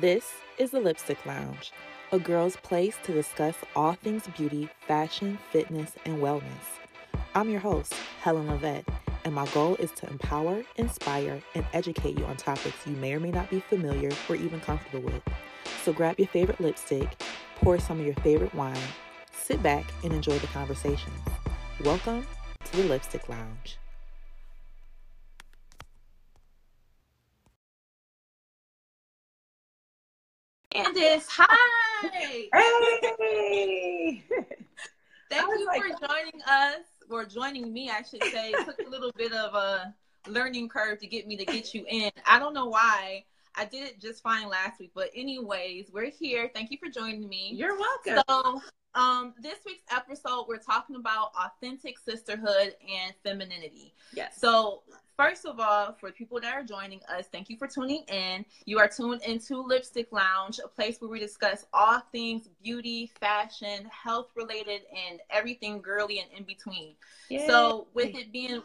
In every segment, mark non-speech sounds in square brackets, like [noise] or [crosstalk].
This is the Lipstick Lounge, a girl's place to discuss all things beauty, fashion, fitness, and wellness. I'm your host, Helen Lavette, and my goal is to empower, inspire, and educate you on topics you may or may not be familiar or even comfortable with. So grab your favorite lipstick, pour some of your favorite wine, sit back, and enjoy the conversations. Welcome to the Lipstick Lounge. Candice, hi. Hey! [laughs] Thank you like- for joining us, or joining me, I should say. It took a little bit of a learning curve to get me to get you in. I don't know why. I did it just fine last week, but anyways, we're here. Thank you for joining me. You're welcome. So, um, this week's episode, we're talking about authentic sisterhood and femininity. yes. So, first of all, for people that are joining us, thank you for tuning in. You are tuned into Lipstick Lounge, a place where we discuss all things beauty, fashion, health related, and everything girly and in between. Yay. So, with it being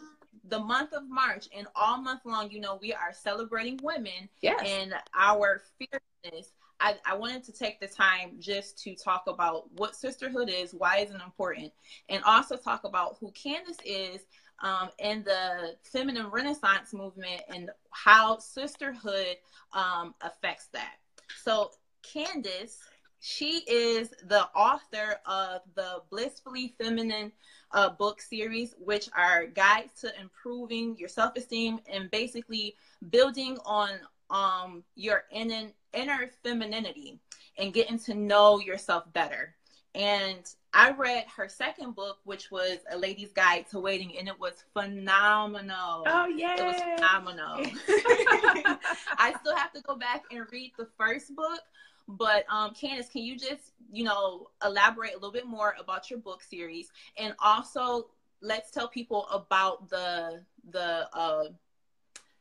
the month of March and all month long, you know, we are celebrating women yes. and our fierceness. I, I wanted to take the time just to talk about what sisterhood is, why is it important, and also talk about who Candice is um, and the feminine renaissance movement and how sisterhood um, affects that. So, Candice, she is the author of the Blissfully Feminine uh, book series, which are guides to improving your self esteem and basically building on um, your inner, inner femininity and getting to know yourself better. And I read her second book, which was A Lady's Guide to Waiting, and it was phenomenal. oh, yeah. It was phenomenal. [laughs] [laughs] I still have to go back and read the first book. But um, Candice, can you just, you know, elaborate a little bit more about your book series, and also let's tell people about the the uh,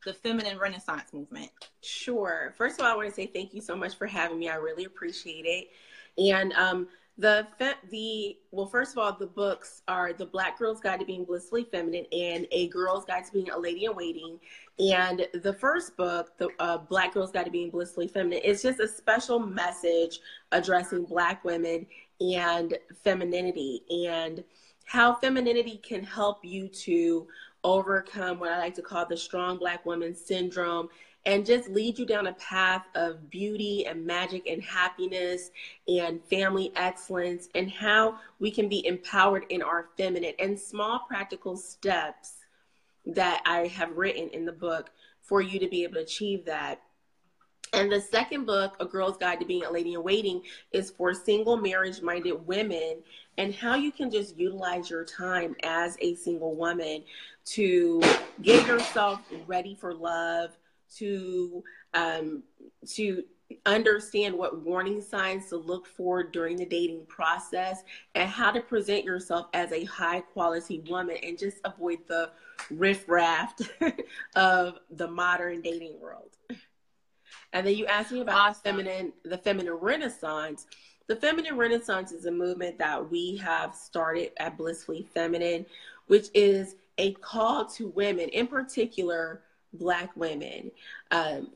the feminine renaissance movement. Sure. First of all, I want to say thank you so much for having me. I really appreciate it. And um, the the well, first of all, the books are the Black Girl's Guide to Being Blissfully Feminine and A Girl's Guide to Being a Lady in Waiting. And the first book, the uh, Black Girl's Guide to Being Blissfully Feminine, is just a special message addressing Black women and femininity and how femininity can help you to overcome what I like to call the strong Black woman syndrome and just lead you down a path of beauty and magic and happiness and family excellence and how we can be empowered in our feminine and small practical steps that I have written in the book for you to be able to achieve that. And the second book, A Girl's Guide to Being a Lady in Waiting, is for single marriage minded women and how you can just utilize your time as a single woman to get yourself ready for love, to um, to understand what warning signs to look for during the dating process and how to present yourself as a high quality woman and just avoid the riffraff [laughs] of the modern dating world. And then you asked me about Awesome. feminine, the feminine renaissance. The feminine renaissance is a movement that we have started at Blissfully Feminine, which is a call to women, in particular, Black women, um,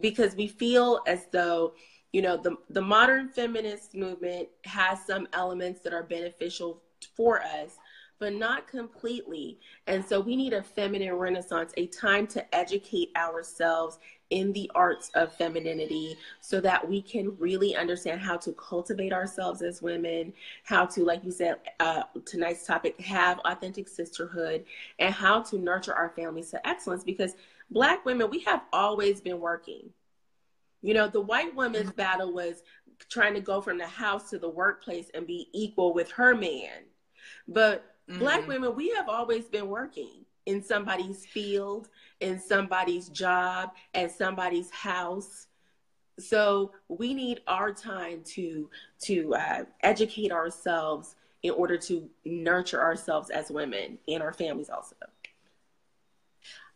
because we feel as though you know the the modern feminist movement has some elements that are beneficial for us but not completely and so we need a feminine renaissance a time to educate ourselves in the arts of femininity so that we can really understand how to cultivate ourselves as women how to like you said uh, tonight's topic have authentic sisterhood and how to nurture our families to excellence because black women we have always been working. You know the white woman's battle was trying to go from the house to the workplace and be equal with her man. But black Mhm. women we have always been working in somebody's field in somebody's job at somebody's house so we need our time to to uh, educate ourselves in order to nurture ourselves as women and our families also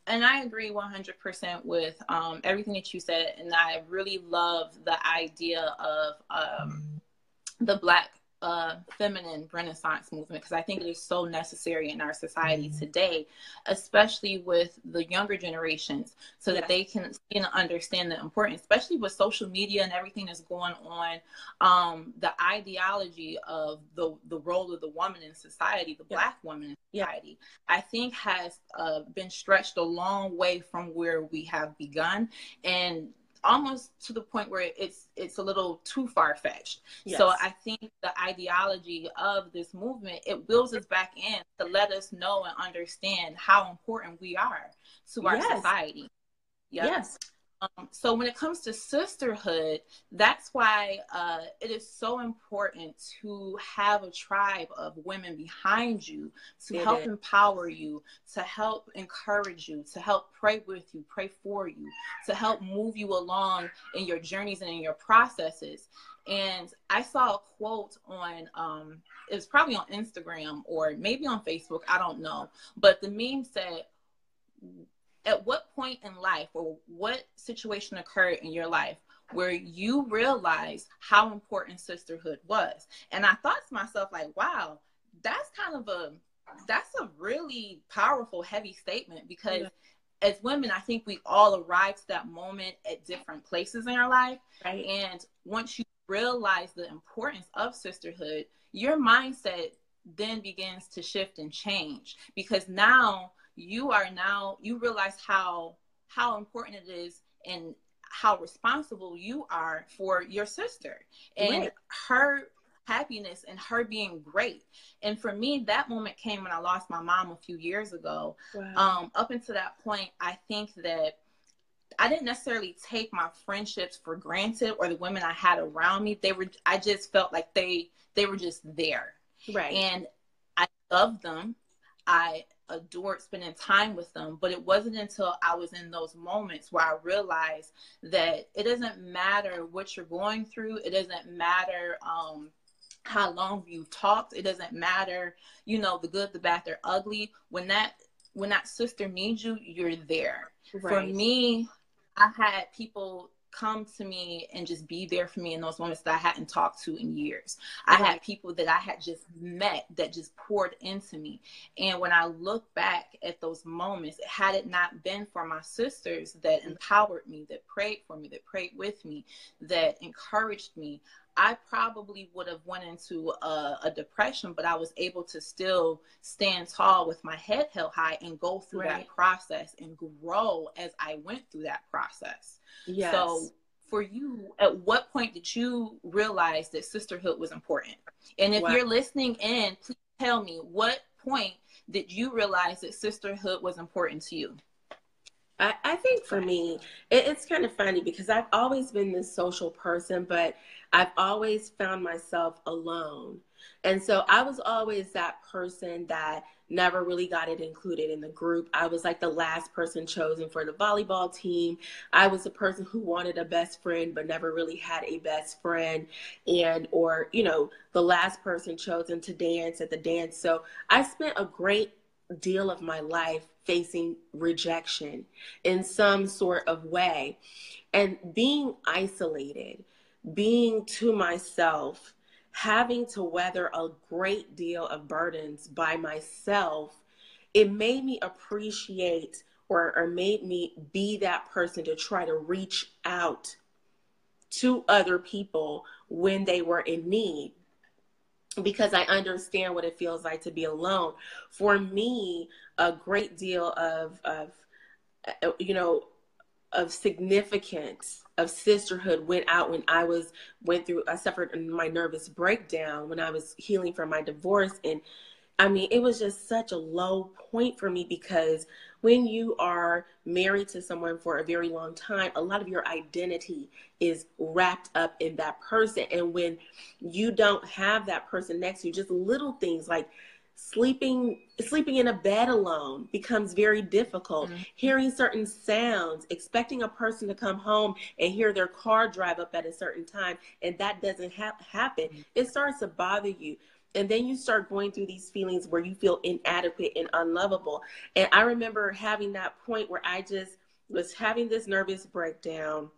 And I agree 100% with um, everything that you said. And I really love the idea of um, the Black a feminine renaissance movement because I think it is so necessary in our society mm-hmm. today, especially with the younger generations, so that they can you know, understand the importance, especially with social media and everything that's going on. Um, the ideology of the the role of the woman in society, the black woman in society, I think has uh, been stretched a long way from where we have begun, and almost to the point where it's it's a little too far fetched. Yes. So I think the ideology of this movement it wheels us back in to let us know and understand how important we are to our yes. society. Yep. Yes. Um, so when it comes to sisterhood, that's why uh, it is so important to have a tribe of women behind you to it help is. empower you, to help encourage you, to help pray with you, pray for you, to help move you along in your journeys and in your processes. And I saw a quote on, um, it was probably on Instagram or maybe on Facebook, I don't know. But the meme said, at what point in life or what situation occurred in your life where you realized how important sisterhood was and i thought to myself like wow that's kind of a that's a really powerful heavy statement because yeah. as women i think we all arrive to that moment at different places in our life right. and once you realize the importance of sisterhood your mindset then begins to shift and change because now you are now you realize how how important it is and how responsible you are for your sister and right. her happiness and her being great. And for me, that moment came when I lost my mom a few years ago. Wow. Um, up until that point, I think that I didn't necessarily take my friendships for granted or the women I had around me. They were I just felt like they they were just there. Right. And I loved them. I adored spending time with them. But it wasn't until I was in those moments where I realized that it doesn't matter what you're going through. It doesn't matter um, how long you've talked. It doesn't matter, you know, the good, the bad, the ugly. When that when that sister needs you, you're there. Right. For me, I had people come to me and just be there for me in those moments that I hadn't talked to in years. I had people that I had just met that just poured into me. And when I look back at those moments, had it not been for my sisters that mm-hmm. empowered me, that prayed for me, that prayed with me, that encouraged me, I probably would have went into a, a, depression, but I was able to still stand tall with my head held high and go through right. that process and grow as I went through that process. Yes. So for you, at what point did you realize that sisterhood was important? And if you're listening in, please tell me what point did you realize that sisterhood was important to you? I, I think for me, it, it's kind of funny because I've always been this social person, but I've always found myself alone. And so I was always that person that never really got it included in the group. I was like the last person chosen for the volleyball team. I was the person who wanted a best friend but never really had a best friend and or, you know, the last person chosen to dance at the dance. So I spent a great deal of my life facing rejection in some sort of way and being isolated, being to myself having to weather a great deal of burdens by myself, it made me appreciate or, or made me be that person to try to reach out to other people when they were in need because I understand what it feels like to be alone. For me, a great deal of, of uh, you know, of significance of sisterhood went out when I was went through I suffered my nervous breakdown when I was healing from my divorce. And I mean it was just such a low point for me because when you are married to someone for a very long time a lot of your identity is wrapped up in that person. And when you don't have that person next to you just little things like sleeping sleeping in a bed alone becomes very difficult mm-hmm. hearing certain sounds expecting a person to come home and hear their car drive up at a certain time and that doesn't ha- happen mm-hmm. it starts to bother you and then you start going through these feelings where you feel inadequate and unlovable and i remember having that point where i just was having this nervous breakdown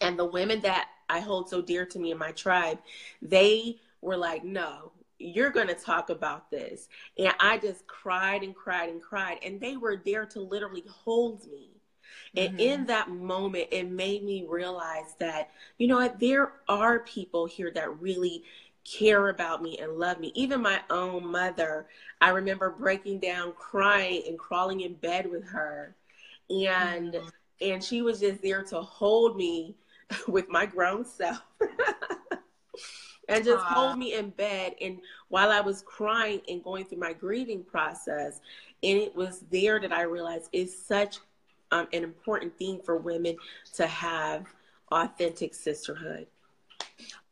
and the women that i hold so dear to me in my tribe they were like, no, you're going to talk about this. And I just cried and cried and cried. And they were there to literally hold me. And mm-hmm. in that moment, it made me realize that, you know what, there are people here that really care about me and love me. Even my own mother, I remember breaking down, crying, and crawling in bed with her. And mm-hmm. and she was just there to hold me [laughs] with my grown self. [laughs] and just Aww. hold me in bed. And while I was crying and going through my grieving process, and it was there that I realized it's such um, an important thing for women to have authentic sisterhood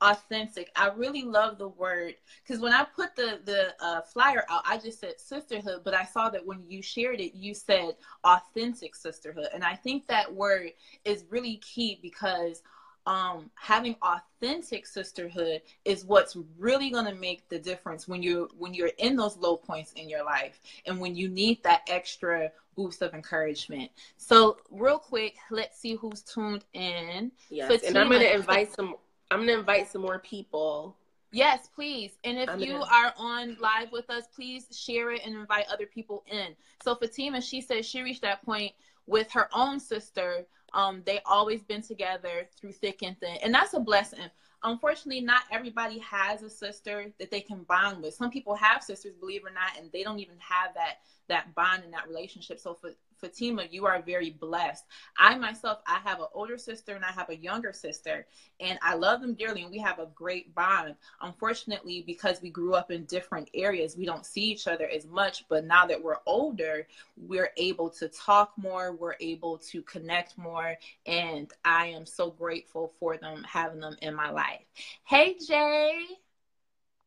authentic i really love the word because when i put the the uh, flyer out i just said sisterhood but i saw that when you shared it you said authentic sisterhood and i think that word is really key because um, having authentic sisterhood is what's really going to make the difference when you're when you're in those low points in your life and when you need that extra boost of encouragement. So real quick, let's see who's tuned in. Yes, Fatima, and I'm going to invite some. I'm going to invite some more people. Yes, please. And if I'm you are on live with us, please share it and invite other people in. So Fatima, she says she reached that point with her own sister um, they always been together through thick and thin, and that's a blessing. Unfortunately, not everybody has a sister that they can bond with. Some people have sisters, believe it or not, and they don't even have that that bond and that relationship. So for Fatima, you are very blessed. I myself, I have an older sister and I have a younger sister, and I love them dearly, and we have a great bond. Unfortunately, because we grew up in different areas, we don't see each other as much. But now that we're older, we're able to talk more, we're able to connect more, and I am so grateful for them having them in my life. Hey, Jay.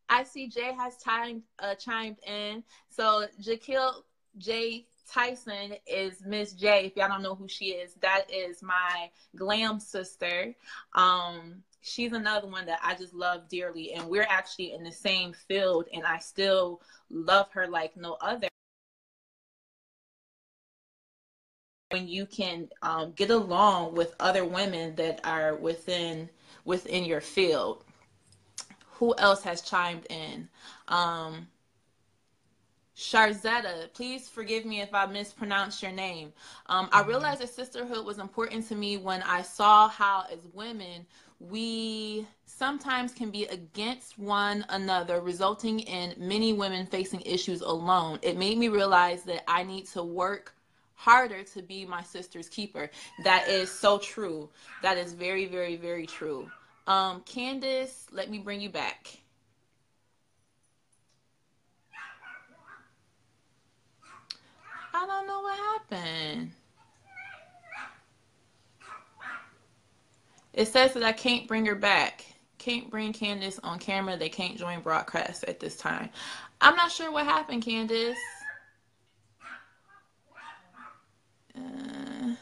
I see Jay has chimed uh, chimed in. So Jakil J Tyson is Miss J. If y'all don't know who she is, that is my glam sister. Um, she's another one that I just love dearly, and we're actually in the same field, and I still love her like no other. When you can um, get along with other women that are within within your field. Who else has chimed in? Um, Sharzetta, please forgive me if I mispronounce your name. Um, I mm-hmm. realized that sisterhood was important to me when I saw how, as women, we sometimes can be against one another, resulting in many women facing issues alone. It made me realize that I need to work harder to be my sister's keeper. That is so true. That is very, very, very true. Um, Candice, let me bring you back. I don't know what happened. It says that I can't bring her back. Can't bring Candice on camera. They can't join broadcast at this time. I'm not sure what happened, Candice. Uh,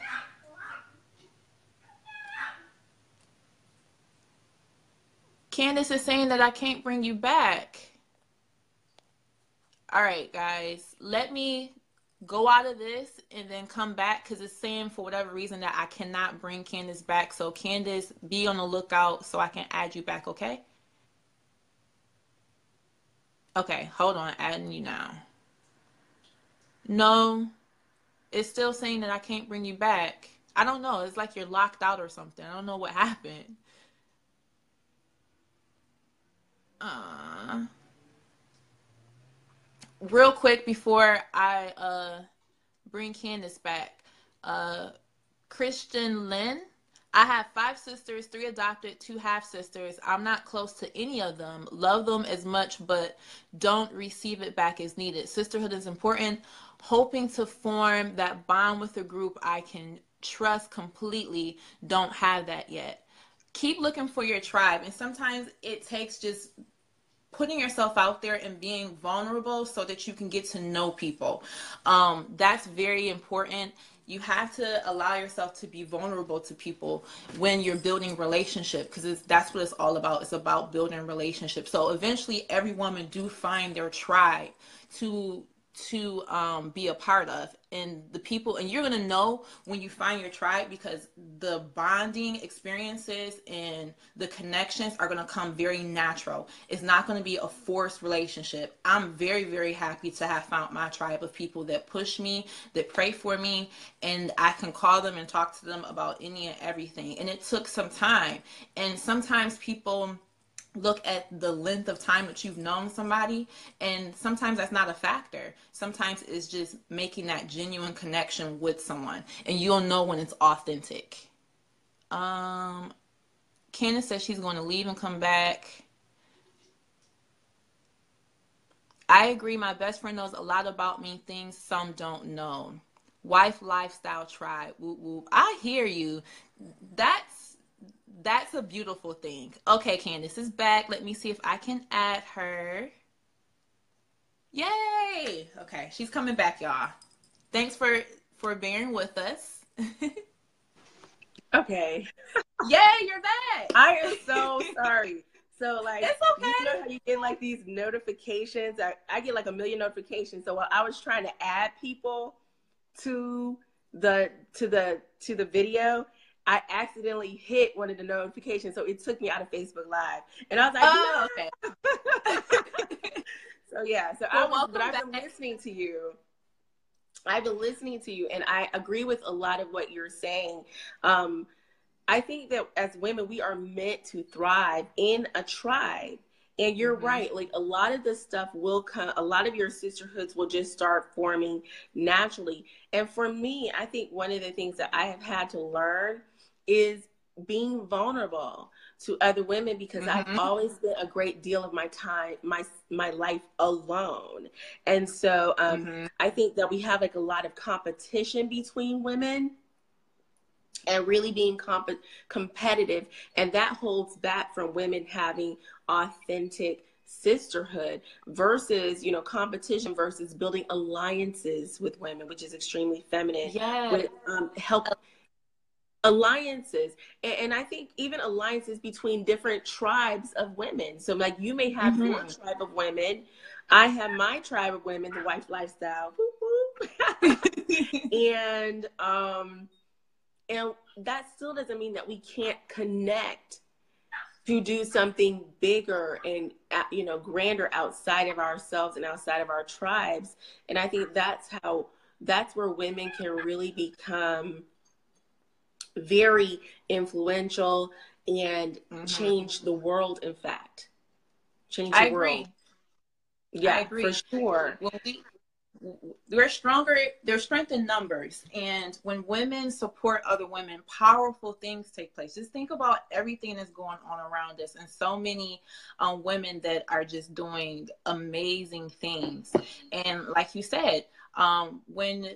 Candice is saying that I can't bring you back. All right, guys. Let me go out of this and then come back because it's saying for whatever reason that I cannot bring Candice back. So Candice, be on the lookout so I can add you back, okay? Okay, hold on, adding you now. No, it's still saying that I can't bring you back. I don't know. It's like you're locked out or something. I don't know what [laughs] happened. Uh real quick before I uh, bring Candice back, uh, Christian Lynn. I have five sisters, three adopted, two half sisters. I'm not close to any of them. Love them as much, but don't receive it back as needed. Sisterhood is important. Hoping to form that bond with a group I can trust completely. Don't have that yet. Keep looking for your tribe. And sometimes it takes just putting yourself out there and being vulnerable so that you can get to know people. Um, that's very important. You have to allow yourself to be vulnerable to people when you're building relationship because that's what it's all about. It's about building relationships. So eventually, every woman do find their tribe to to um, be a part of. And the people and you're going to know when you find your tribe because the bonding experiences and the connections are going to come very natural. It's not going to be a forced relationship. I'm very very happy to have found my tribe of people that push me that pray for me and i can call them and talk to them about any and everything. And it took some time. And sometimes people look at the length of time that you've known somebody and sometimes that's not a factor. Sometimes it's just making that genuine connection with someone and you'll know when it's authentic. Um candice says she's going to leave and come back. I agree my best friend knows a lot about me things some don't know. Wife lifestyle tribe whoop, whoop. i hear you. That's that's a beautiful thing. Okay, Candice is back. Let me see if I can add her. Yay! Okay, she's coming back, y'all. Thanks for for bearing with us. [laughs] okay. Yay, you're back. [laughs] I am so sorry. So like it's okay. You know how you get like these notifications? I, I get like a million notifications. So while I was trying to add people to the to the to the video, I accidentally hit one of the notifications, so it took me out of Facebook Live, and I was like, "Oh, okay." [laughs] so yeah, so well, I was, but I've been listening to you. I've been listening to you, and I agree with a lot of what you're saying. Um, I think that as women, we are meant to thrive in a tribe. And you're mm-hmm. right. Like a lot of this stuff will come, a lot of your sisterhoods will just start forming naturally. And for me, I think one of the things that I have had to learn is being vulnerable to other women because mm-hmm. I've always spent a great deal of my time, my my life alone, and so um, mm-hmm. I think that we have like a lot of competition between women, and really being comp- competitive, and that holds back from women having authentic sisterhood versus you know competition versus building alliances with women which is extremely feminine yeah with um, help alliances and, and, i think even alliances between different tribes of women. So like you may have mm-hmm. your tribe of women i have my tribe of women the wife lifestyle [laughs] and um and that still doesn't mean that we can't connect to do something bigger and uh, you know grander outside of ourselves and outside of our tribes. And i think that's how that's where women can really become very influential and mm-hmm. change the world in fact change the I world agree. yeah I agree. for sure when we we're stronger there's strength in numbers and when women support other women powerful things take place just think about everything that's going on around us and so many um, women that are just doing amazing things and like you said um, when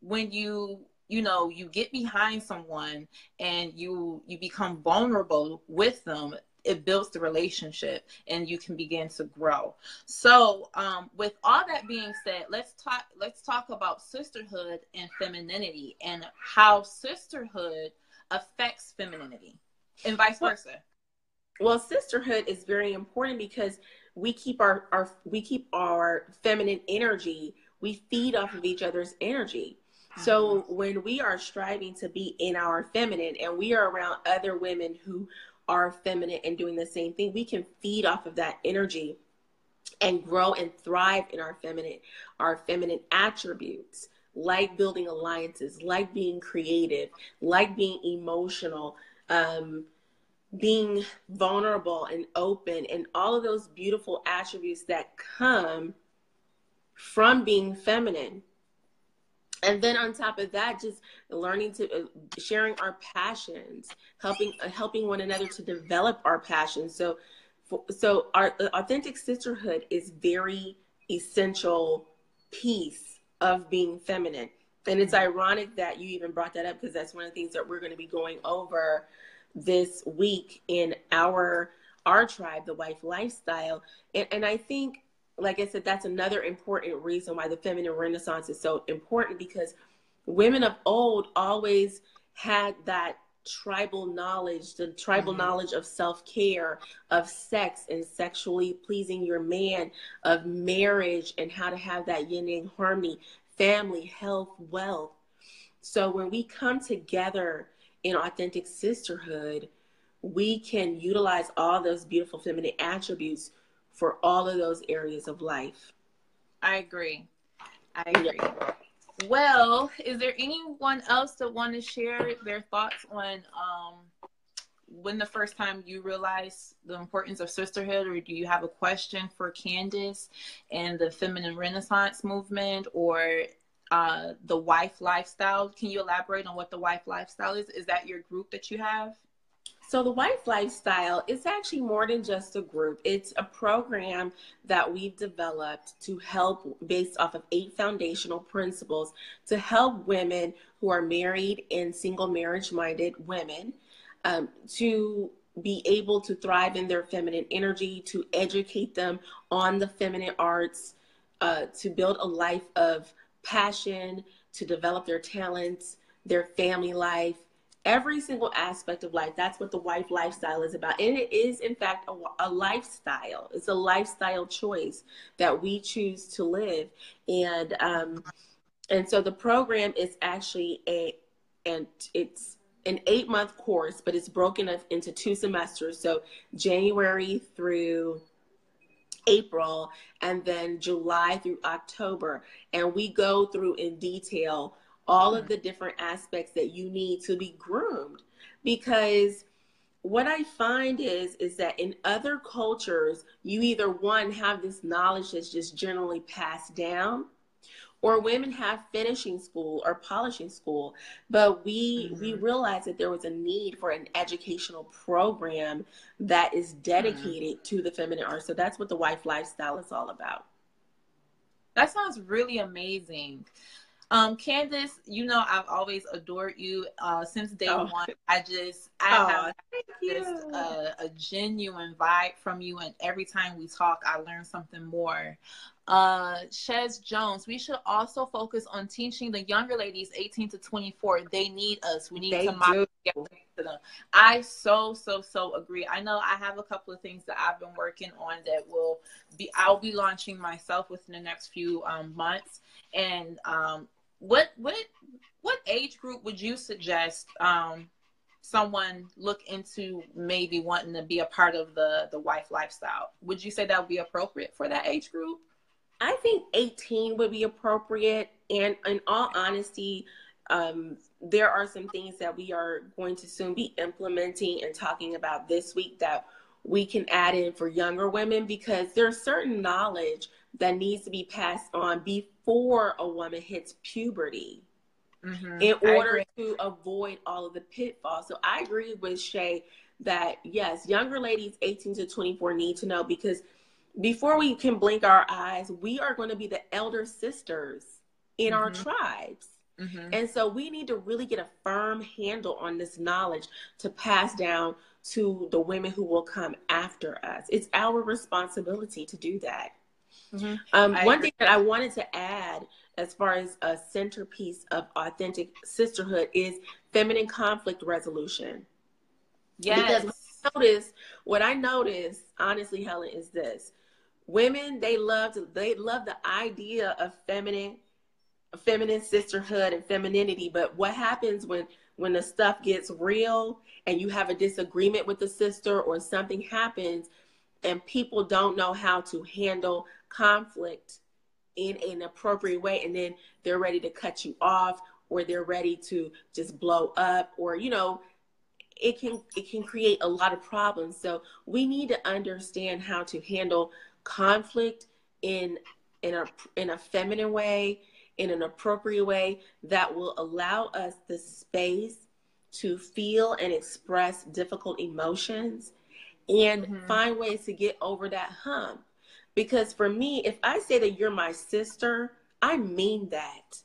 when you you know you get behind someone and you you become vulnerable with them it builds the relationship and you can begin to grow. So um, with all that being said let's talk let's talk about sisterhood and femininity and how sisterhood affects femininity and vice versa. Well sisterhood is very important because we keep our, our we keep our feminine energy we feed off of each other's energy so when we are striving to be in our feminine and we are around other women who are feminine and doing the same thing, we can feed off of that energy and grow and thrive in our feminine, our feminine attributes, like building alliances, like being creative, like being emotional, um, being vulnerable and open, and all of those beautiful attributes that come from being feminine and then on top of that just learning to uh, sharing our passions helping uh, helping one another to develop our passions. So so our uh, authentic sisterhood is very essential piece of being feminine. And it's ironic that you even brought that up because that's one of the things that we're going to be going over this week in our our tribe the wife lifestyle. And, and i think like I said, that's another important reason why the feminine renaissance is so important because women of old always had that tribal knowledge, the tribal mm-hmm. knowledge of self care, of sex and sexually pleasing your man, of marriage and how to have that yin yang harmony, family, health, wealth. So when we come together in authentic sisterhood, we can utilize all those beautiful feminine attributes for all of those areas of life. I agree. I agree. Yeah. Well, is there anyone else that want to share their thoughts on um, when the first time you realized the importance of sisterhood, or do you have a question for Candice and the feminine renaissance movement, or uh, the wife lifestyle? Can you elaborate on what the wife lifestyle is? Is that your group that you have? So, the Wife Lifestyle is actually more than just a group. It's a program that we've developed to help, based off of eight foundational principles, to help women who are married and single marriage minded women um, to be able to thrive in their feminine energy, to educate them on the feminine arts, uh, to build a life of passion, to develop their talents, their family life every single aspect of life. That's what the wife lifestyle is about. And it is, in fact, a, a, lifestyle. It's a lifestyle choice that we choose to live. And, um, and so the program is actually a, and it's an eight month course, but it's broken up into two semesters. So January through April and then July through October. And we go through in detail all of the different aspects that you need to be groomed. Because what i find is is that in other cultures you either one have this knowledge that's just generally passed down or women have finishing school or polishing school. But we mm-hmm. we realized that there was a need for an educational program that is dedicated mm-hmm. to the feminine art so that's what the wife lifestyle is all about. That sounds really amazing um, Candice, you know I've always adored you uh, since day oh. one. I just I oh, have this uh, a genuine vibe from you, and every time we talk, I learn something more. Uh, Shez Jones, we should also focus on teaching the younger ladies, 18 to 24. They need us. We need they to model to them. I so so so agree. I know I have a couple of things that I've been working on that will be I'll be launching myself within the next few um, months, and um, what what what age group would you suggest um, someone look into maybe wanting to be a part of the the wife lifestyle? Would you say that would be appropriate for that age group? I think 18 would be appropriate. And in all honesty, um, there are some things that we are going to soon be implementing and talking about this week that we can add in for younger women because there's certain knowledge that needs to be passed on before a woman hits puberty mm-hmm. in order to avoid all of the pitfalls. So I agree with Shay that yes, younger ladies 18 to 24 need to know because before we can blink our eyes, we are going to be the elder sisters in mm-hmm. our tribes. Mm-hmm. And so we need to really get a firm handle on this knowledge to pass down to the women who will come after us. It's our responsibility to do that. Mm-hmm. Um, one agree. thing that I wanted to add as far as a centerpiece of authentic sisterhood is feminine conflict resolution. Yes. Because notice what I notice, honestly, Helen, is this: women they love to, they love the idea of feminine, feminine sisterhood and femininity. But what happens when when the stuff gets real and you have a disagreement with the sister or something happens? and people don't know how to handle conflict in an appropriate way and then they're ready to cut you off or they're ready to just blow up or you know it can it can create a lot of problems so we need to understand how to handle conflict in in a in a feminine way in an appropriate way that will allow us the space to feel and express difficult emotions and mm-hmm. find ways to get over that hump. Because for me, if I say that you're my sister, I mean that.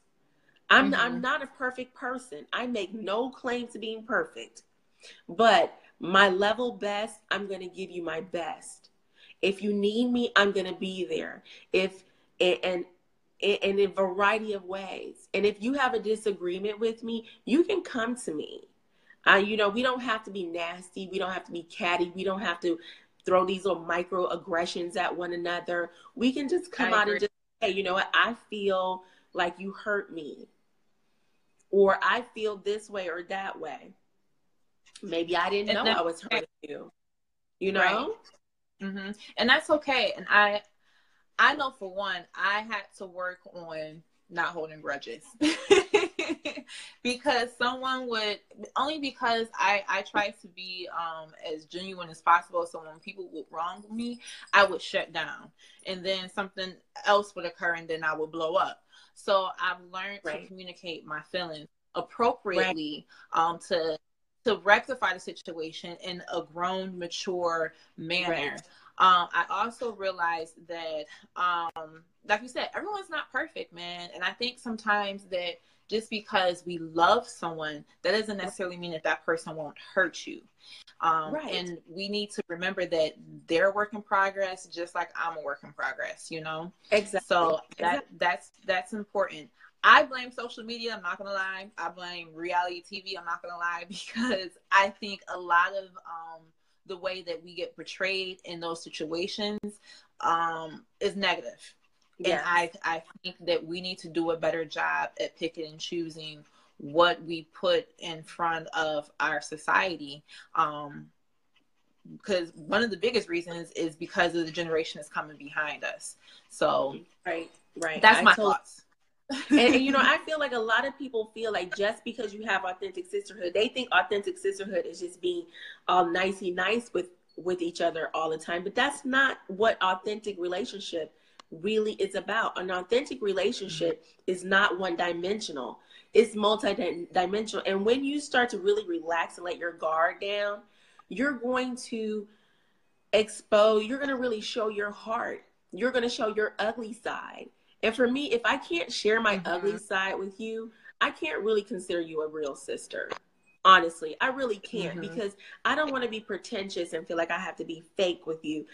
I'm mm-hmm. I'm not a perfect person. I make no claim to being perfect. But my level best, I'm going to give you my best. If you need me, I'm going to be there. If and, and in a variety of ways. And if you have a disagreement with me, you can come to me. Uh, you know, we don't have to be nasty. We don't have to be catty. We don't have to throw these little microaggressions at one another. We can just come out and just say, you know what, I feel like you hurt me. Or I feel this way or that way. Maybe I didn't know I was hurting you. You know? Right. Mm-hmm. And that's okay. And I I know for one, I had to work on not holding grudges. [laughs] because someone would only because I I try to be um as genuine as possible. So when people would wrong me, I would shut down, and then something else would occur, and then I would blow up. So I've learned right. to communicate my feelings appropriately right. um to to rectify the situation in a grown, mature manner. Right. Um, I also realized that, um, like you said, everyone's not perfect, man. And I think sometimes that just because we love someone, that doesn't necessarily mean that that person won't hurt you. Um, right. And we need to remember that they're a work in progress, just like I'm a work in progress. You know. Exactly. So that exactly. that's that's important. I blame social media. I'm not gonna lie. I blame reality TV. I'm not gonna lie [laughs] because I think a lot of um, the way that we get portrayed in those situations um, is negative. And I, I think that we need to do a better job at picking and choosing what we put in front of our society. Um, because one of the biggest reasons is because of the generation that's coming behind us. So, right, right. That's my told, thoughts and, and, you know, [laughs] I feel like a lot of people feel like just because you have authentic sisterhood, they think authentic sisterhood is just being all nicey nice with with each other all the time. But that's not what authentic relationship really is about. An authentic relationship mm-hmm. is not one dimensional. It's multi-dimensional. And when you start to really relax and let your guard down, you're going to expose, you're going to really show your heart. You're going to show your ugly side and for me, if I can't share my mm-hmm. ugly side with you, I can't really consider you a real sister. Honestly, I really can't mm-hmm. because I don't want to be pretentious and feel like I have to be fake with you.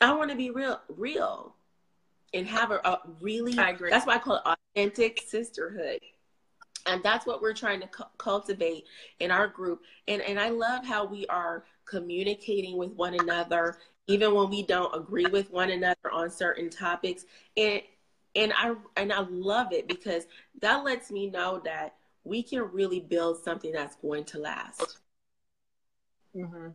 I want to be real, real, and have a, a really. I agree. That's why I call it authentic sisterhood and that's what we're trying to cu- cultivate in our group and and i love how we are communicating with one another even when we don't agree with one another on certain topics and and I and I love it because that lets me know that we can really build something that's going to last. Mm-hmm.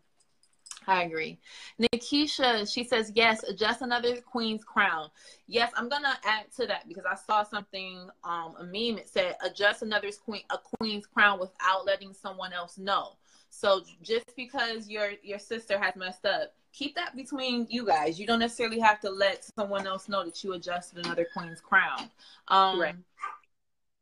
I agree. Nikisha, she says, yes, adjust another queen's crown. Yes, I'm gonna add to that because I saw something, um, a meme. It said, adjust another queen, a queen's crown without letting someone else know. So just because your your sister has messed up, keep that between you guys. You don't necessarily have to let someone else know that you adjusted another queen's crown. Um, right.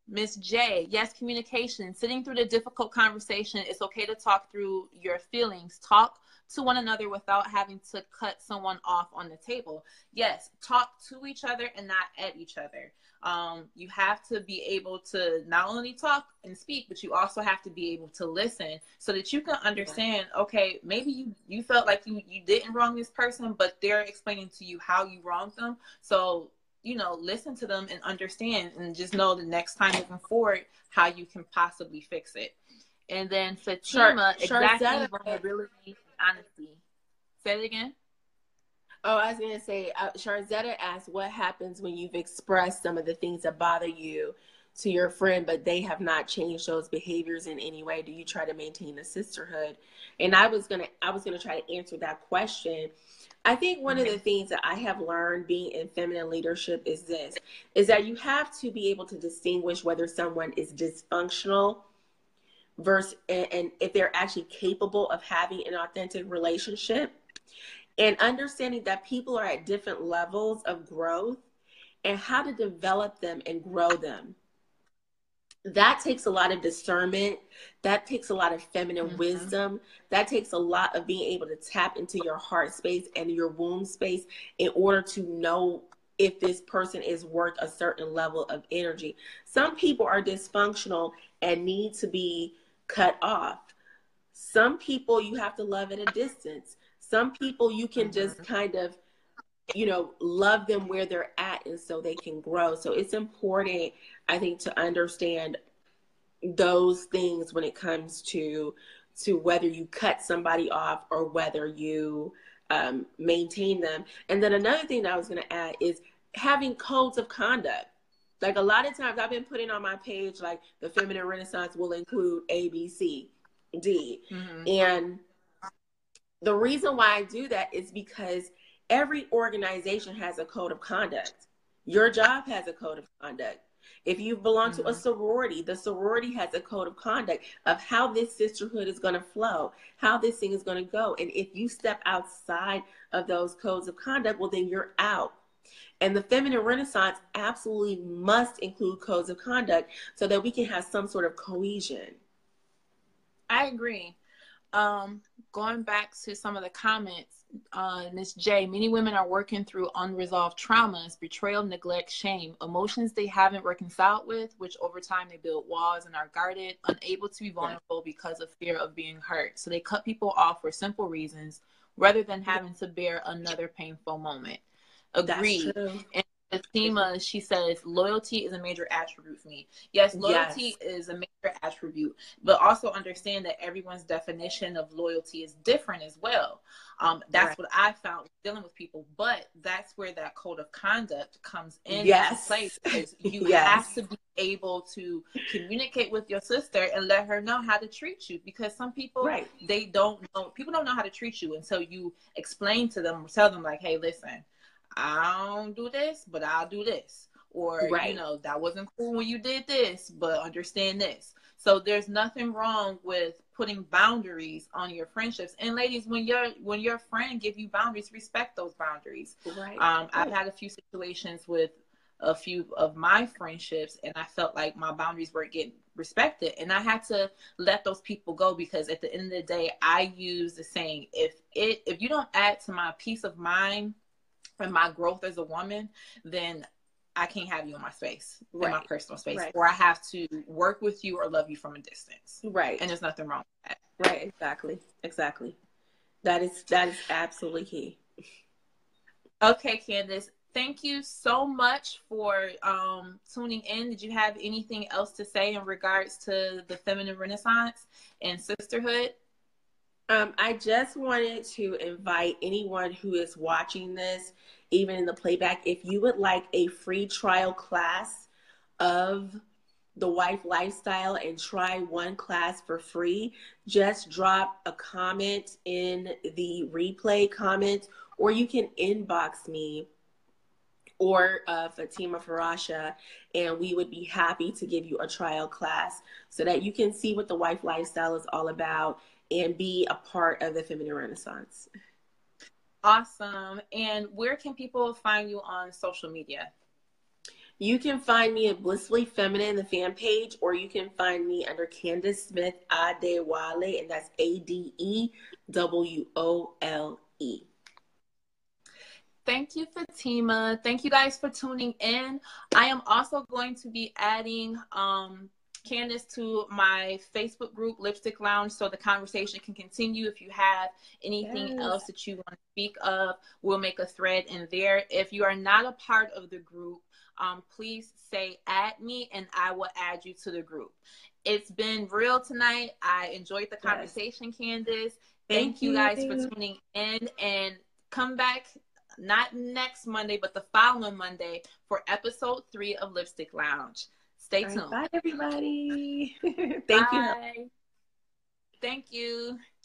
Miss J, yes, communication. Sitting through the difficult conversation, it's okay to talk through your feelings. Talk to one another without having to cut someone off on the table. Yes, talk to each other and not at each other. Um, you have to be able to not only talk and speak, but you also have to be able to listen so that you can understand. Okay, maybe you you felt like you you didn't wrong this person, but they're explaining to you how you wronged them. So you know, listen to them and understand, and just know the next time moving forward how you can possibly fix it. And then Fatima, Char- exactly vulnerability, honesty. Say it again. Oh, I was gonna say, uh, Sharzetta asked, "What happens when you've expressed some of the things that bother you to your friend, but they have not changed those behaviors in any way? Do you try to maintain the sisterhood?" And I was gonna, I was gonna try to answer that question. I think one of the things that I have learned being in feminine leadership is this: is that you have to be able to distinguish whether someone is dysfunctional versus and, and if they're actually capable of having an authentic relationship and understanding that people are at different levels of growth and how to develop them and grow them. That takes a lot of discernment. That takes a lot of feminine mm-hmm. wisdom. That takes a lot of being able to tap into your heart space and your womb space in order to know if this person is worth a certain level of energy. Some people are dysfunctional and need to be cut off. Some people you have to love at a distance. Some people you can just mm-hmm. kind of, you know, love them where they're at and so they can grow. So it's important, I think, to understand those things when it comes to to whether you cut somebody off or whether you um, maintain them. And then another thing that I was going to add is having codes of conduct. Like a lot of times I've been putting on my page, like the feminine renaissance will include A, B, C, D. Mm-hmm. And the reason why I do that is because every organization has a code of conduct. Your job has a code of conduct. If you belong mm-hmm. to a mm-hmm. sorority, the sorority has a code of conduct of how this sisterhood is going to flow, how this thing is going to go. And if you step outside of those codes of conduct, well, then you're out. And the feminine renaissance absolutely must include codes of conduct so that we can have some sort of cohesion. I agree. Um, going back to some of the comments, uh, Ms. J, many women are working through unresolved traumas, betrayal, neglect, shame, emotions they haven't reconciled with, which over time they build walls and are guarded, unable to be vulnerable because of fear of being hurt. So they cut people off for simple reasons rather than having to bear another painful moment. Agreed. And Fatima, she says loyalty is a major attribute for me. Yes, loyalty yes. is a major attribute, but also understand that everyone's definition of loyalty is different as well. Um, that's right. what I found dealing with people, but that's where that code of conduct comes in yes. place [laughs] you yes. have to be able to communicate with your sister and let her know how to treat you because some people right. they don't know people don't know how to treat you until you explain to them or tell them like hey listen I don't do this, but I'll do this. Or, right. you know, that wasn't cool when you did this, but understand this. So there's nothing wrong with putting boundaries on your friendships. And ladies, when your when your friend give you boundaries, respect those boundaries. Right. Um, I've had a few situations with a few of my friendships and I felt like my boundaries weren't getting respected and I had to let those people go because at the end of the day I use the saying if it if you don't add to my peace of mind and my growth as a woman, then I can't have you in my space, right. in my personal space, right. or I have to work with you or love you from a distance. Right. And there's nothing wrong with that. Right. Exactly. Exactly. That is that is absolutely key. Okay, Candice. Thank you so much for um, tuning in. Did you have anything else to say in regards to the feminine renaissance and sisterhood? Um, I just wanted to invite anyone who is watching this, even in the playback, if you would like a free trial class of the wife lifestyle and try one class for free, just drop a comment in the replay comment or you can inbox me or uh, Fatima Farasha, and we would be happy to give you a trial class so that you can see what the wife lifestyle is all about and be a part of the feminine renaissance. Awesome. And where can people find you on social media? You can find me at Blissfully Feminine, the fan page, or you can find me under Candice Smith Adewole, and that's A D E W O L E. Thank you, Fatima. Thank you guys for tuning in. I am also going to be adding um, Candice to my Facebook group, Lipstick Lounge, so the conversation can continue. If you have anything yes. else that you want to speak of, we'll make a thread in there. If you are not a part of the group, um, please say add me and I will add you to the group. It's been real tonight. I enjoyed the conversation, yes. Candice. Thank, Thank you, you guys for tuning in and come back not next Monday, but the following Monday for episode three of Lipstick Lounge. Stay tuned. bye, everybody. Thank bye. you. Thank you.